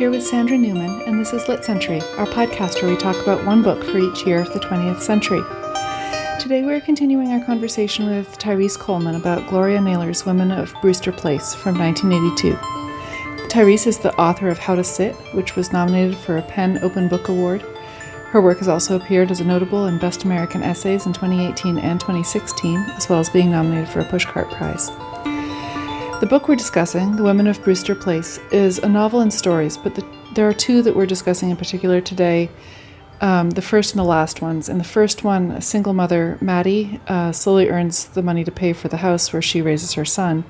here with Sandra Newman, and this is Lit Century, our podcast where we talk about one book for each year of the 20th century. Today we're continuing our conversation with Tyrese Coleman about Gloria Naylor's Women of Brewster Place from 1982. Tyrese is the author of How to Sit, which was nominated for a PEN Open Book Award. Her work has also appeared as a notable in Best American Essays in 2018 and 2016, as well as being nominated for a Pushcart Prize. The book we're discussing, The Women of Brewster Place, is a novel in stories, but the, there are two that we're discussing in particular today. Um, the first and the last ones. In the first one, a single mother, Mattie, uh, slowly earns the money to pay for the house where she raises her son.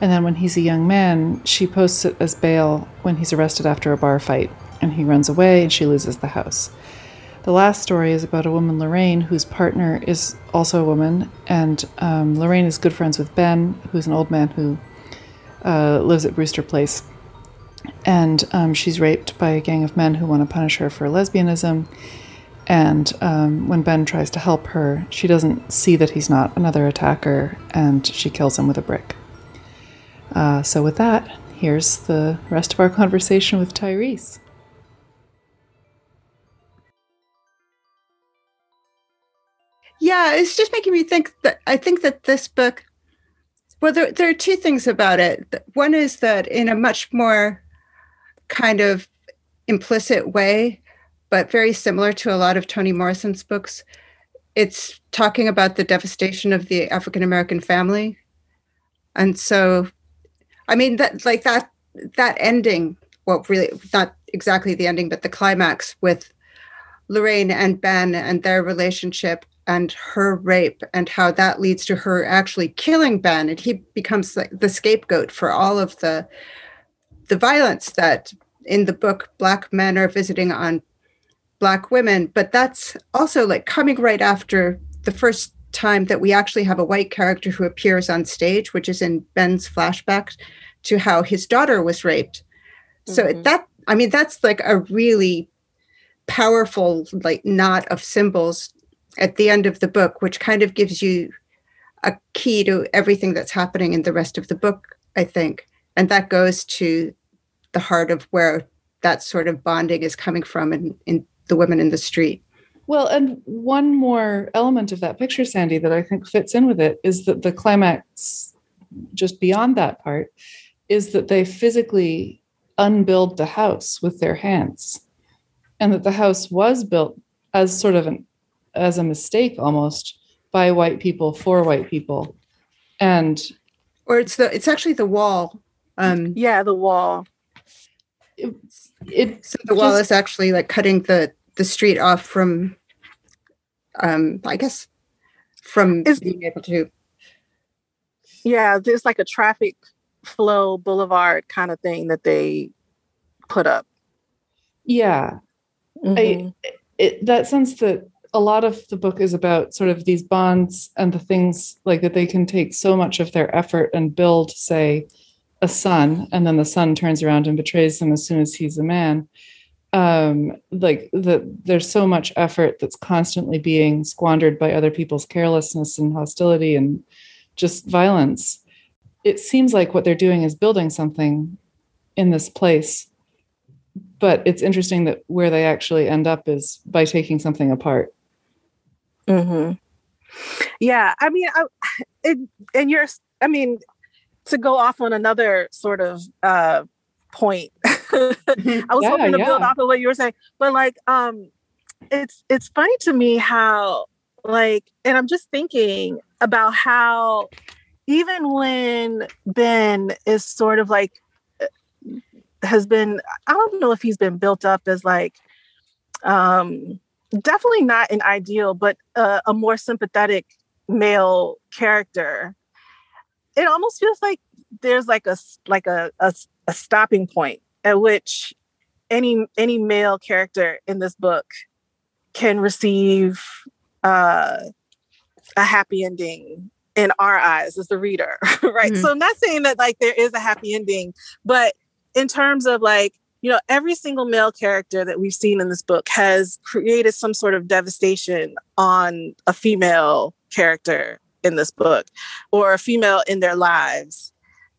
And then when he's a young man, she posts it as bail when he's arrested after a bar fight, and he runs away and she loses the house. The last story is about a woman, Lorraine, whose partner is also a woman, and um, Lorraine is good friends with Ben, who's an old man who uh, lives at Brewster Place. And um, she's raped by a gang of men who want to punish her for lesbianism. And um, when Ben tries to help her, she doesn't see that he's not another attacker, and she kills him with a brick. Uh, so, with that, here's the rest of our conversation with Tyrese. Yeah, it's just making me think that I think that this book, well, there, there are two things about it. One is that in a much more kind of implicit way, but very similar to a lot of Toni Morrison's books, it's talking about the devastation of the African American family. And so, I mean, that like that, that ending, well, really not exactly the ending, but the climax with Lorraine and Ben and their relationship and her rape and how that leads to her actually killing Ben and he becomes like the scapegoat for all of the the violence that in the book black men are visiting on black women but that's also like coming right after the first time that we actually have a white character who appears on stage which is in Ben's flashback to how his daughter was raped mm-hmm. so that i mean that's like a really powerful like knot of symbols at the end of the book, which kind of gives you a key to everything that's happening in the rest of the book, I think. And that goes to the heart of where that sort of bonding is coming from in, in the women in the street. Well, and one more element of that picture, Sandy, that I think fits in with it is that the climax, just beyond that part, is that they physically unbuild the house with their hands. And that the house was built as sort of an as a mistake almost by white people for white people. And or it's the it's actually the wall um yeah the wall. it, it so the wall just, is actually like cutting the the street off from um i guess from is, being able to yeah there's like a traffic flow boulevard kind of thing that they put up. Yeah. Mm-hmm. I, it, that sense that a lot of the book is about sort of these bonds and the things like that they can take so much of their effort and build, say, a son, and then the son turns around and betrays them as soon as he's a man. Um, like that there's so much effort that's constantly being squandered by other people's carelessness and hostility and just violence. It seems like what they're doing is building something in this place but it's interesting that where they actually end up is by taking something apart hmm Yeah, I mean, I, it, and you're, I mean, to go off on another sort of uh, point, I was yeah, hoping to yeah. build off of what you were saying, but like, um, it's it's funny to me how like, and I'm just thinking about how even when Ben is sort of like uh, has been, I don't know if he's been built up as like um definitely not an ideal, but uh, a more sympathetic male character. It almost feels like there's like a like a, a, a stopping point at which any any male character in this book can receive uh, a happy ending in our eyes as the reader, right? Mm-hmm. So I'm not saying that like there is a happy ending, but in terms of like you know, every single male character that we've seen in this book has created some sort of devastation on a female character in this book or a female in their lives.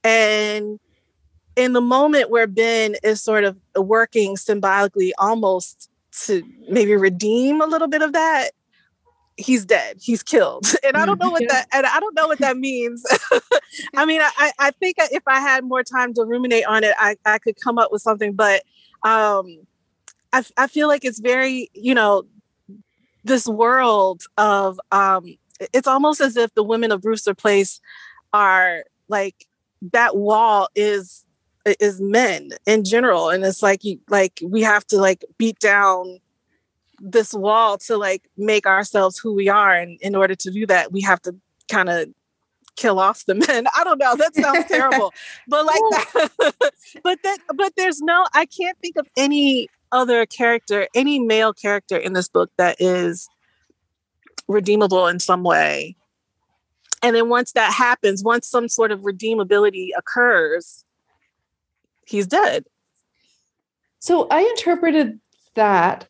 And in the moment where Ben is sort of working symbolically almost to maybe redeem a little bit of that, he's dead. He's killed. And I don't know what that and I don't know what that means. I mean, I, I think if I had more time to ruminate on it, I, I could come up with something, but um I, I feel like it's very, you know, this world of um it's almost as if the women of Brewster Place are like that wall is is men in general and it's like you like we have to like beat down this wall to like make ourselves who we are and in order to do that we have to kind of kill off the men. I don't know that sounds terrible but like that, but that but there's no i can't think of any other character any male character in this book that is redeemable in some way. And then once that happens once some sort of redeemability occurs he's dead. So I interpreted that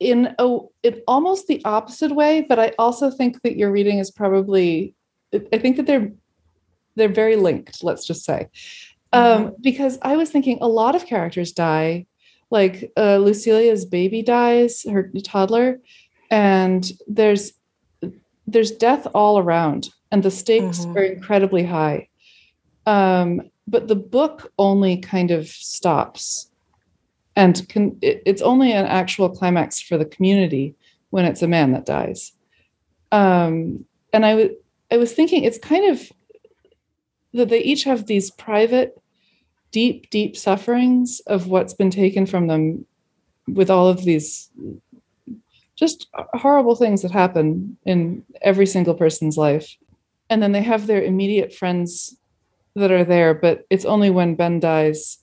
in a in almost the opposite way, but I also think that your reading is probably I think that they're they're very linked, let's just say. Um, mm-hmm. because I was thinking a lot of characters die, like uh, Luciela's baby dies, her toddler, and there's there's death all around, and the stakes mm-hmm. are incredibly high. Um, but the book only kind of stops and can, it, it's only an actual climax for the community when it's a man that dies. Um, and I, w- I was thinking it's kind of that they each have these private deep deep sufferings of what's been taken from them with all of these just horrible things that happen in every single person's life. And then they have their immediate friends that are there, but it's only when Ben dies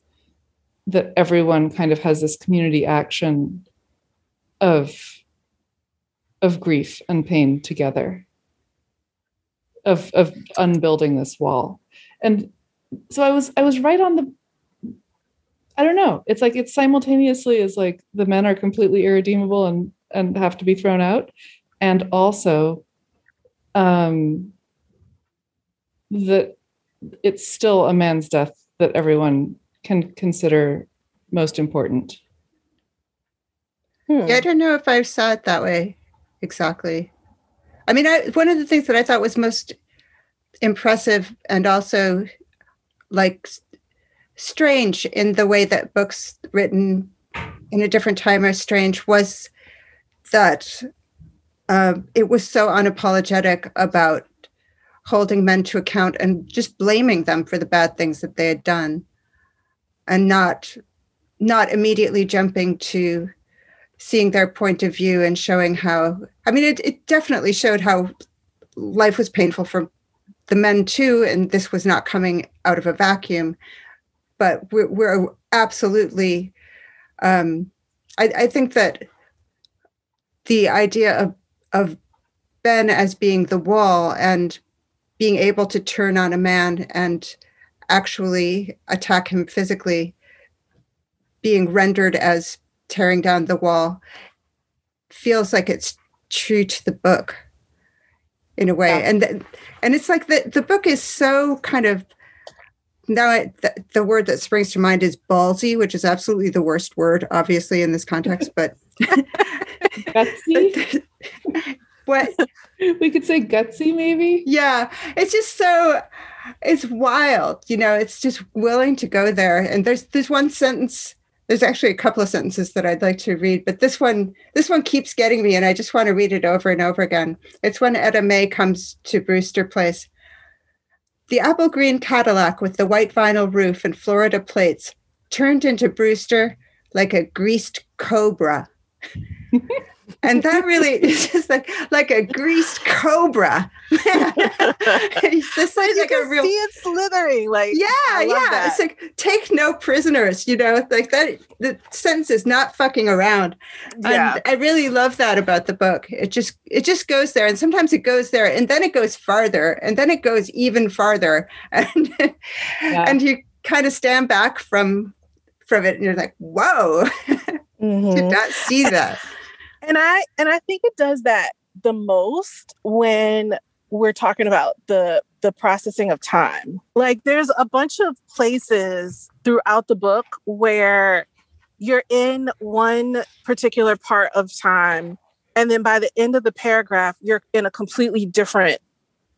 that everyone kind of has this community action of of grief and pain together of of unbuilding this wall. And so i was i was right on the i don't know. It's like it's simultaneously is like the men are completely irredeemable and and have to be thrown out. And also um that it's still a man's death that everyone can consider most important. Hmm. Yeah, I don't know if I saw it that way exactly. I mean, I, one of the things that I thought was most impressive and also like strange in the way that books written in a different time are strange was that uh, it was so unapologetic about holding men to account and just blaming them for the bad things that they had done and not not immediately jumping to seeing their point of view and showing how i mean it, it definitely showed how life was painful for the men too and this was not coming out of a vacuum. But we're, we're absolutely um, I, I think that the idea of of ben as being the wall and being able to turn on a man and actually attack him physically being rendered as tearing down the wall feels like it's true to the book in a way yeah. and th- and it's like the the book is so kind of now I, the, the word that springs to mind is ballsy which is absolutely the worst word obviously in this context but what we could say gutsy maybe yeah it's just so it's wild you know it's just willing to go there and there's there's one sentence there's actually a couple of sentences that I'd like to read, but this one this one keeps getting me, and I just want to read it over and over again. It's when Etta Mae comes to Brewster Place. The apple green Cadillac with the white vinyl roof and Florida plates turned into Brewster like a greased cobra. And that really is just like like a greased cobra. it's just like, like a real see it slithering. Like yeah, yeah. That. It's like take no prisoners. You know, like that. The sentence is not fucking around. Yeah. And I really love that about the book. It just it just goes there, and sometimes it goes there, and then it goes farther, and then it goes even farther, and yeah. and you kind of stand back from from it, and you're like, whoa. Mm-hmm. Did not see that and I and I think it does that the most when we're talking about the the processing of time. Like there's a bunch of places throughout the book where you're in one particular part of time and then by the end of the paragraph you're in a completely different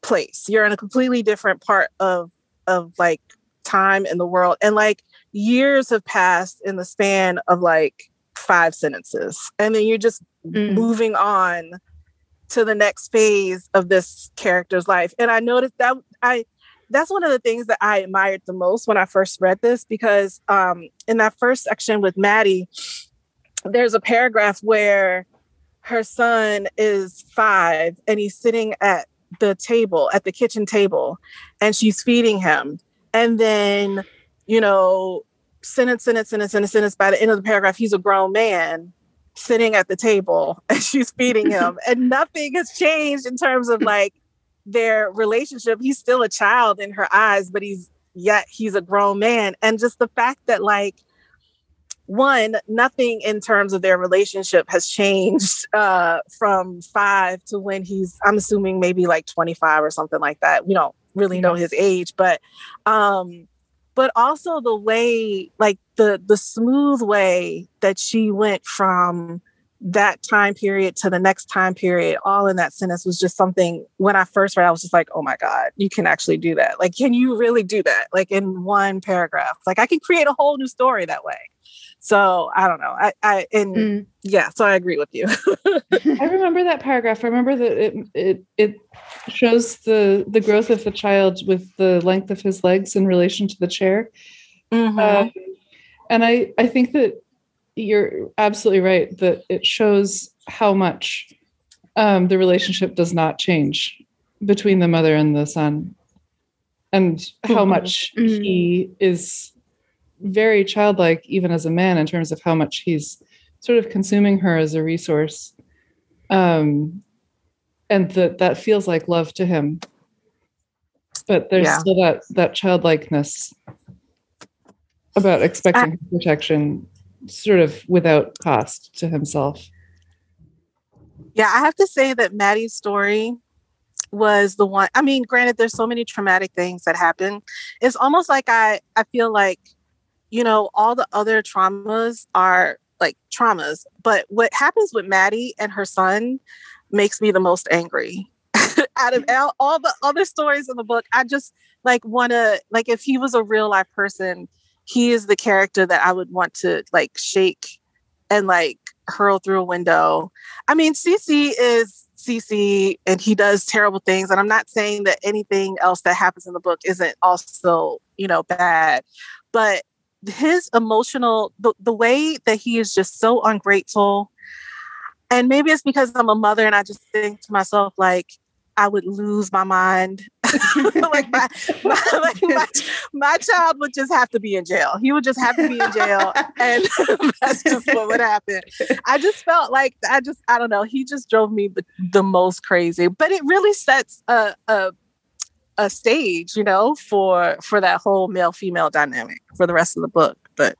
place. You're in a completely different part of of like time in the world and like years have passed in the span of like five sentences and then you're just mm. moving on to the next phase of this character's life. And I noticed that I that's one of the things that I admired the most when I first read this because um, in that first section with Mattie, there's a paragraph where her son is five and he's sitting at the table, at the kitchen table, and she's feeding him. And then, you know, sentence, sentence, sentence, sentence, sentence, by the end of the paragraph, he's a grown man sitting at the table and she's feeding him. And nothing has changed in terms of like their relationship. He's still a child in her eyes but he's yet he's a grown man. And just the fact that like one nothing in terms of their relationship has changed uh from 5 to when he's i'm assuming maybe like 25 or something like that. We don't really know his age but um but also the way like the the smooth way that she went from that time period to the next time period all in that sentence was just something when i first read i was just like oh my god you can actually do that. Like can you really do that? Like in one paragraph. Like i can create a whole new story that way so I don't know. I, I and mm. yeah, so I agree with you. I remember that paragraph. I remember that it it it shows the the growth of the child with the length of his legs in relation to the chair. Mm-hmm. Um, and I I think that you're absolutely right that it shows how much um, the relationship does not change between the mother and the son, and how mm-hmm. much mm-hmm. he is very childlike, even as a man, in terms of how much he's sort of consuming her as a resource. Um, and that that feels like love to him. But there's yeah. still that that childlikeness about expecting I, protection sort of without cost to himself. Yeah, I have to say that Mattie's story was the one I mean, granted there's so many traumatic things that happen. It's almost like I I feel like you know, all the other traumas are like traumas. But what happens with Mattie and her son makes me the most angry. Out of mm-hmm. all, all the other stories in the book, I just like want to, like, if he was a real life person, he is the character that I would want to like shake and like hurl through a window. I mean, C.C. is C.C. and he does terrible things. And I'm not saying that anything else that happens in the book isn't also, you know, bad. But his emotional the, the way that he is just so ungrateful. And maybe it's because i'm a mother and i just think to myself like i would lose my mind. Like, my, my, like my, my, child would just have to be in jail. He would just have to be in jail and that's just what would happen. I just felt like i just i don't know he just drove me the, the most crazy. But it really sets a, a a stage, you know, for for that whole male female dynamic for the rest of the book. But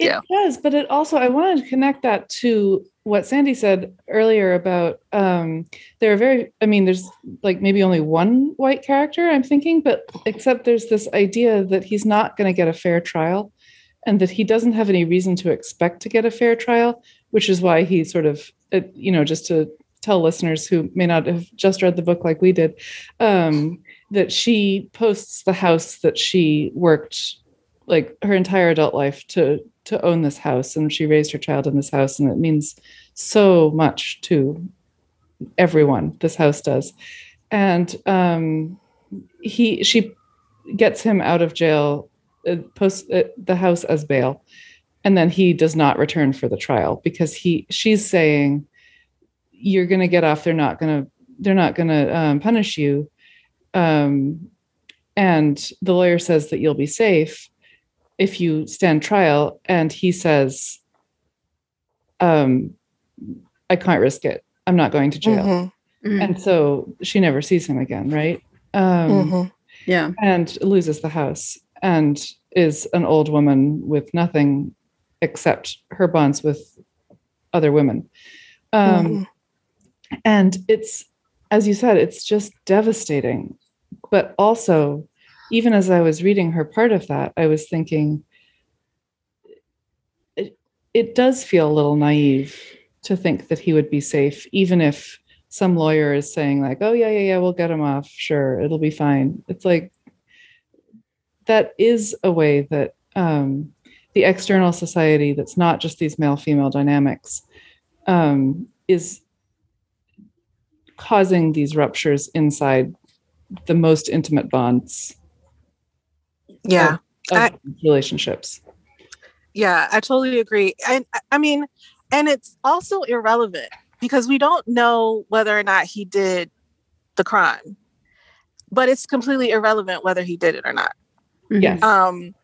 yeah. It does, but it also I wanted to connect that to what Sandy said earlier about um there are very I mean there's like maybe only one white character I'm thinking, but except there's this idea that he's not going to get a fair trial and that he doesn't have any reason to expect to get a fair trial, which is why he sort of uh, you know just to tell listeners who may not have just read the book like we did um that she posts the house that she worked like her entire adult life to to own this house and she raised her child in this house and it means so much to everyone this house does. And um he she gets him out of jail uh, post uh, the house as bail and then he does not return for the trial because he she's saying you're going to get off. They're not going to they're not going to um, punish you um, and the lawyer says that you'll be safe if you stand trial. And he says, um, I can't risk it. I'm not going to jail. Mm-hmm. Mm-hmm. And so she never sees him again, right? Um, mm-hmm. Yeah. And loses the house and is an old woman with nothing except her bonds with other women. Um, mm-hmm. And it's as you said, it's just devastating. But also, even as I was reading her part of that, I was thinking it, it does feel a little naive to think that he would be safe, even if some lawyer is saying, like, oh, yeah, yeah, yeah, we'll get him off. Sure, it'll be fine. It's like that is a way that um, the external society that's not just these male female dynamics um, is causing these ruptures inside the most intimate bonds yeah. of, of I, relationships. Yeah i totally agree. And i mean and it's also irrelevant because we don't know whether or not he did the crime but it's completely irrelevant whether he did it or not. Yes. Um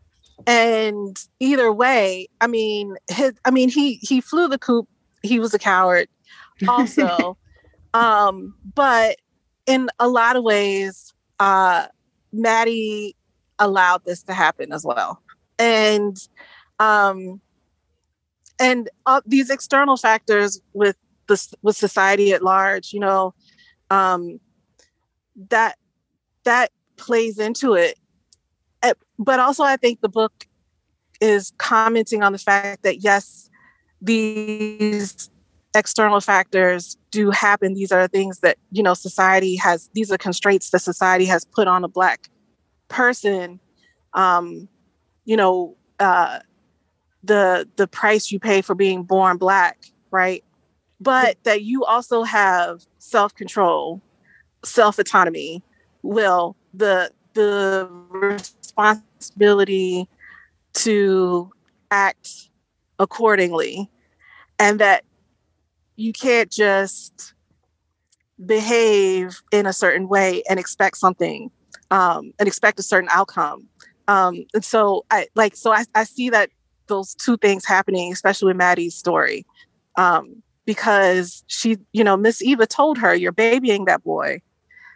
and either way i mean his i mean he he flew the coop. He was a coward. Also um but in a lot of ways uh mattie allowed this to happen as well. And um and uh, these external factors with the with society at large you know um that that plays into it. Eh, but also I think the book is commenting on the fact that yes, these external factors do happen. These are things that, you know, society has, these are constraints that society has put on a Black person. Um, you know, uh, the the price you pay for being born Black, right? But that you also have self control, self autonomy, will, the the responsibility to act accordingly and that you can't just behave in a certain way and expect something um, and expect a certain outcome. Um, and so i like so I, I see that those two things happening especially with mattie's story um, because she you know miss eva told her you're babying that boy.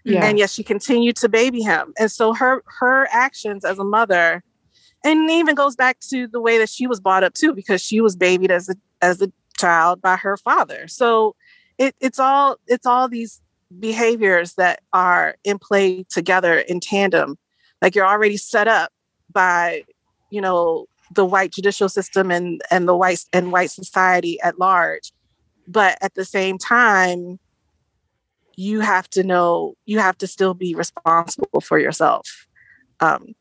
Yeah. and yet she continued to baby him. And so her her actions as a mother and even goes back to the way that she was brought up too because she was babied as a as a child by her father. So it, it's all it's all these behaviors that are in play together in tandem. Like you're already set up by you know the white judicial system and and the white and white society at large. But at the same time you have to know you have to still be responsible for yourself. Um,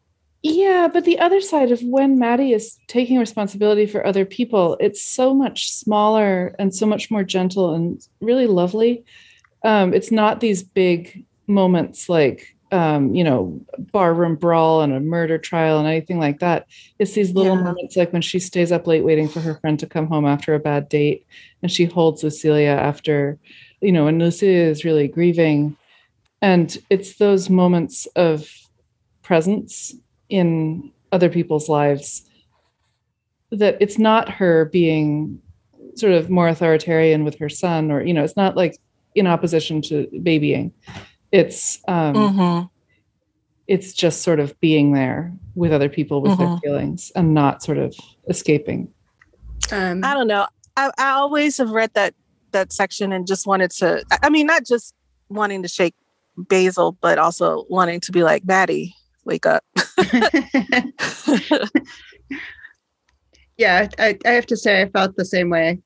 yeah but the other side of when mattie is taking responsibility for other people it's so much smaller and so much more gentle and really lovely um, it's not these big moments like um, you know barroom brawl and a murder trial and anything like that it's these little yeah. moments like when she stays up late waiting for her friend to come home after a bad date and she holds Luciela after you know, and Lucia is really grieving. And it's those moments of presence in other people's lives that it's not her being sort of more authoritarian with her son or you know it's not like in opposition to babying it's um mm-hmm. it's just sort of being there with other people with mm-hmm. their feelings and not sort of escaping um, i don't know I, I always have read that that section and just wanted to I mean not just wanting to shake Basil, but also wanting to be like, Mattie, wake up. yeah, I, I have to say I felt the same way.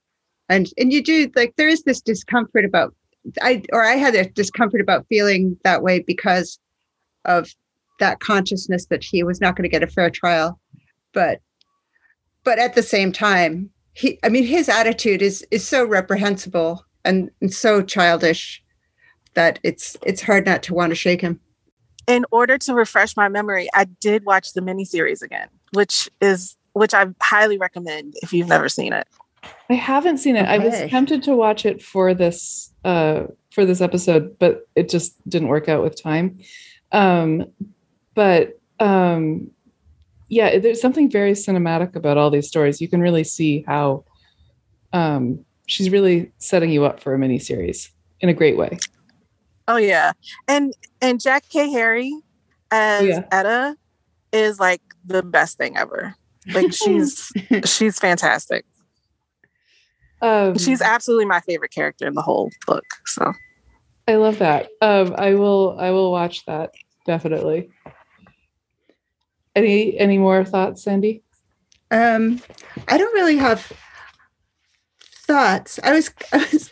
And and you do like there is this discomfort about I or I had a discomfort about feeling that way because of that consciousness that he was not going to get a fair trial. But but at the same time, he i mean his attitude is is so reprehensible and, and so childish that it's it's hard not to want to shake him in order to refresh my memory i did watch the miniseries again which is which i highly recommend if you've never seen it i haven't seen it okay. i was tempted to watch it for this uh for this episode but it just didn't work out with time um but um yeah, there's something very cinematic about all these stories. You can really see how um, she's really setting you up for a mini series in a great way. Oh yeah, and and Jackée Harry as yeah. Etta is like the best thing ever. Like she's she's fantastic. Um, she's absolutely my favorite character in the whole book. So I love that. Um, I will. I will watch that definitely. Any any more thoughts, Sandy? Um, I don't really have thoughts. I was, I was.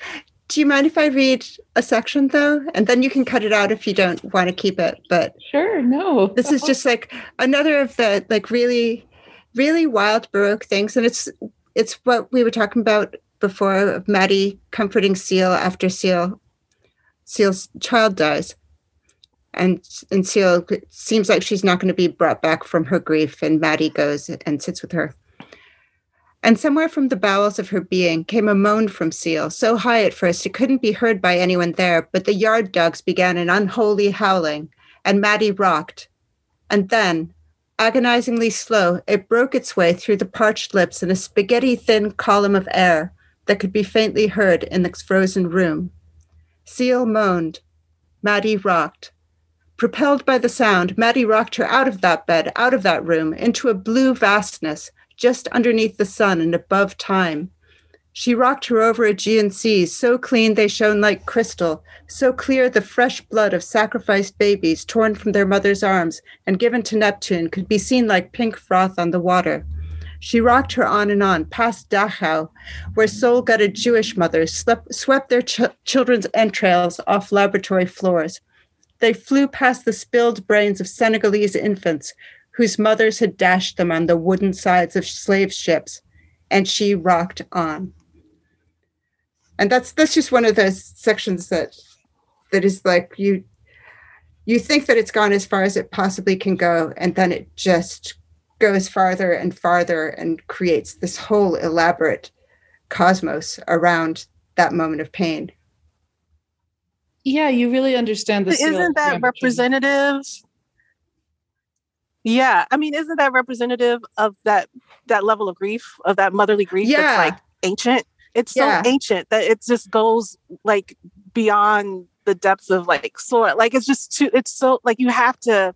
Do you mind if I read a section though, and then you can cut it out if you don't want to keep it? But sure, no. This is just like another of the like really, really wild baroque things, and it's it's what we were talking about before of Mattie comforting Ciel after Ciel Ciel's child dies. And and Ciel seems like she's not going to be brought back from her grief, and Mattie goes and sits with her. And somewhere from the bowels of her being came a moan from Ciel, so high at first it couldn't be heard by anyone there, but the yard dogs began an unholy howling, and Mattie rocked. And then, agonizingly slow, it broke its way through the parched lips in a spaghetti thin column of air that could be faintly heard in the frozen room. Ciel moaned. Mattie rocked. Propelled by the sound, Mattie rocked her out of that bed, out of that room, into a blue vastness, just underneath the sun and above time. She rocked her over Aegean seas, so clean they shone like crystal, so clear the fresh blood of sacrificed babies torn from their mother's arms and given to Neptune could be seen like pink froth on the water. She rocked her on and on, past Dachau, where soul gutted Jewish mothers slept, swept their ch- children's entrails off laboratory floors. They flew past the spilled brains of Senegalese infants whose mothers had dashed them on the wooden sides of slave ships, and she rocked on. And that's that's just one of those sections that that is like you you think that it's gone as far as it possibly can go, and then it just goes farther and farther and creates this whole elaborate cosmos around that moment of pain. Yeah, you really understand this. Isn't that representative yeah, I mean, isn't that representative of that that level of grief, of that motherly grief yeah. that's like ancient? It's so ancient that it just goes like beyond the depths of like soil. Like it's just too. It's so like you have to.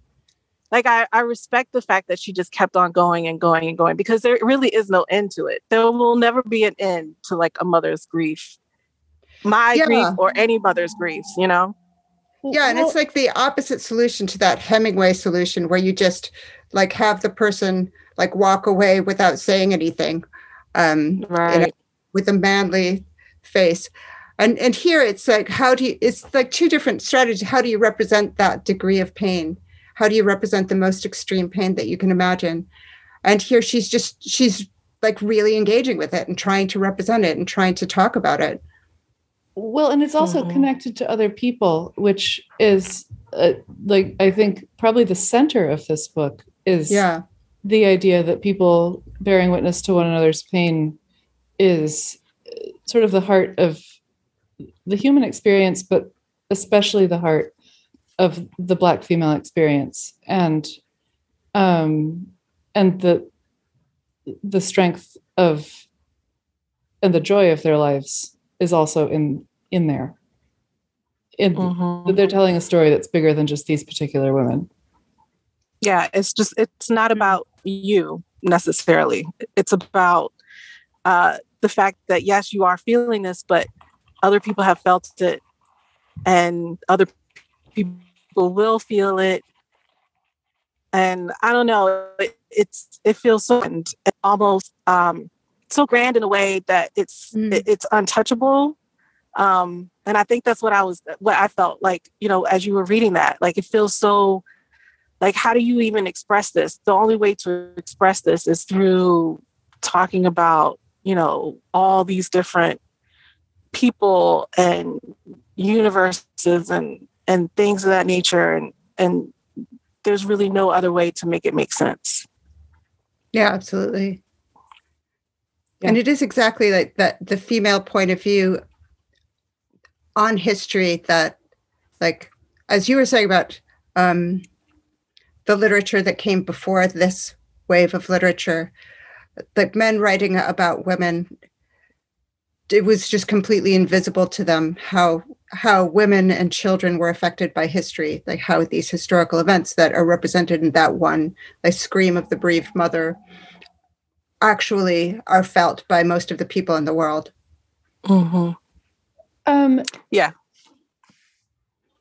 Like I, I respect the fact that she just kept on going and going and going because there really is no end to it. There will never be an end to like a mother's grief, my yeah. grief or any mother's grief. You know. Yeah, and it's like the opposite solution to that Hemingway solution where you just like have the person like walk away without saying anything. Um right. a, with a manly face. And and here it's like how do you it's like two different strategies. How do you represent that degree of pain? How do you represent the most extreme pain that you can imagine? And here she's just she's like really engaging with it and trying to represent it and trying to talk about it. Well, and it's also mm-hmm. connected to other people, which is uh, like I think probably the center of this book is yeah. the idea that people bearing witness to one another's pain is uh, sort of the heart of the human experience, but especially the heart of the black female experience. And um and the the strength of and the joy of their lives is also in in there. In, mm-hmm. They're telling a story that's bigger than just these particular women. Yeah, it's just it's not about you necessarily. It's about uh, the fact that yes, you are feeling this, but other people have felt it, and other people will feel it. And I don't know, it, it's it feels so and almost um, so grand in a way that it's mm. it, it's untouchable. Um and i think that's what i was what i felt like you know as you were reading that like it feels so like how do you even express this? The only way to express this is through talking about you know all these different people and universes and and things of that nature. And and there's really no other way to make it make sense. Yeah absolutely yeah. And it is exactly like that the female point of view on history that like as you were saying about um, the literature that came before this wave of literature, like men writing about women, it was just completely invisible to them how how women and children were affected by history, like how these historical events that are represented in that one, like scream of the bereaved mother, actually are felt by most of the people in the world. Mm-hmm. Um, yeah.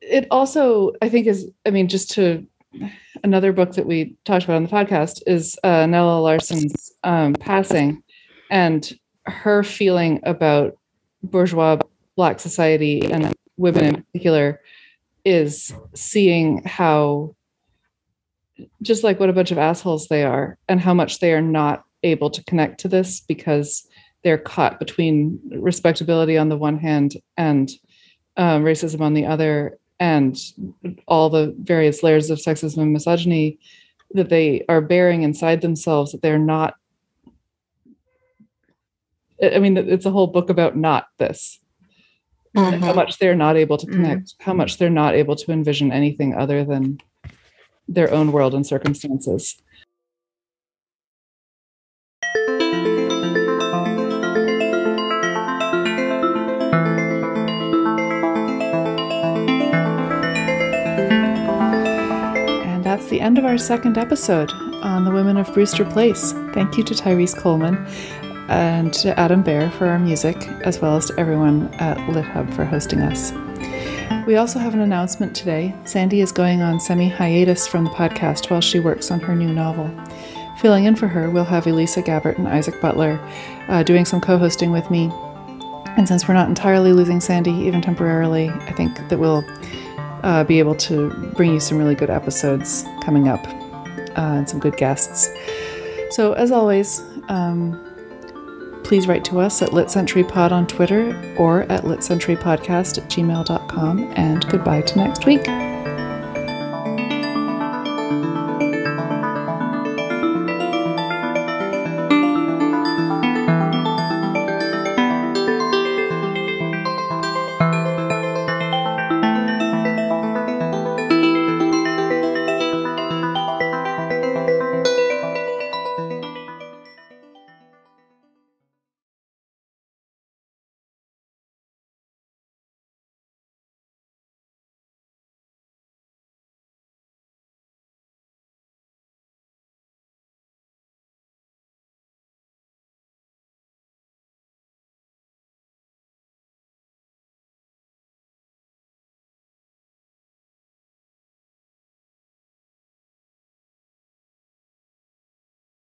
it also, I think, is, I mean, just to another book that we talked about on the podcast is uh, Nella Larsen's um, Passing and her feeling about bourgeois Black society and women in particular is seeing how just like what a bunch of assholes they are and how much they are not able to connect to this because they're caught between respectability on the one hand and um, racism on the other and all the various layers of sexism and misogyny that they are bearing inside themselves that they're not i mean it's a whole book about not this mm-hmm. how much they're not able to mm-hmm. connect mm-hmm. how much they're not able to envision anything other than their own world and circumstances that's the end of our second episode on the women of Brewster Place. Thank you to Tyrese Coleman and to Adam Bear for our music, as well as to everyone at LitHub for hosting us. We also have an announcement today. Sandy is going on semi hiatus from the podcast while she works on her new novel. Filling in for her, we'll have Elisa Gabbert and Isaac Butler uh, doing some co hosting with me. And since we're not entirely losing Sandy, even temporarily, I think that we'll uh, be able to bring you some really good episodes coming up uh, and some good guests. So, as always, um, please write to us at LitCenturyPod on Twitter or at LitCenturyPodcast at gmail.com. And goodbye to next week.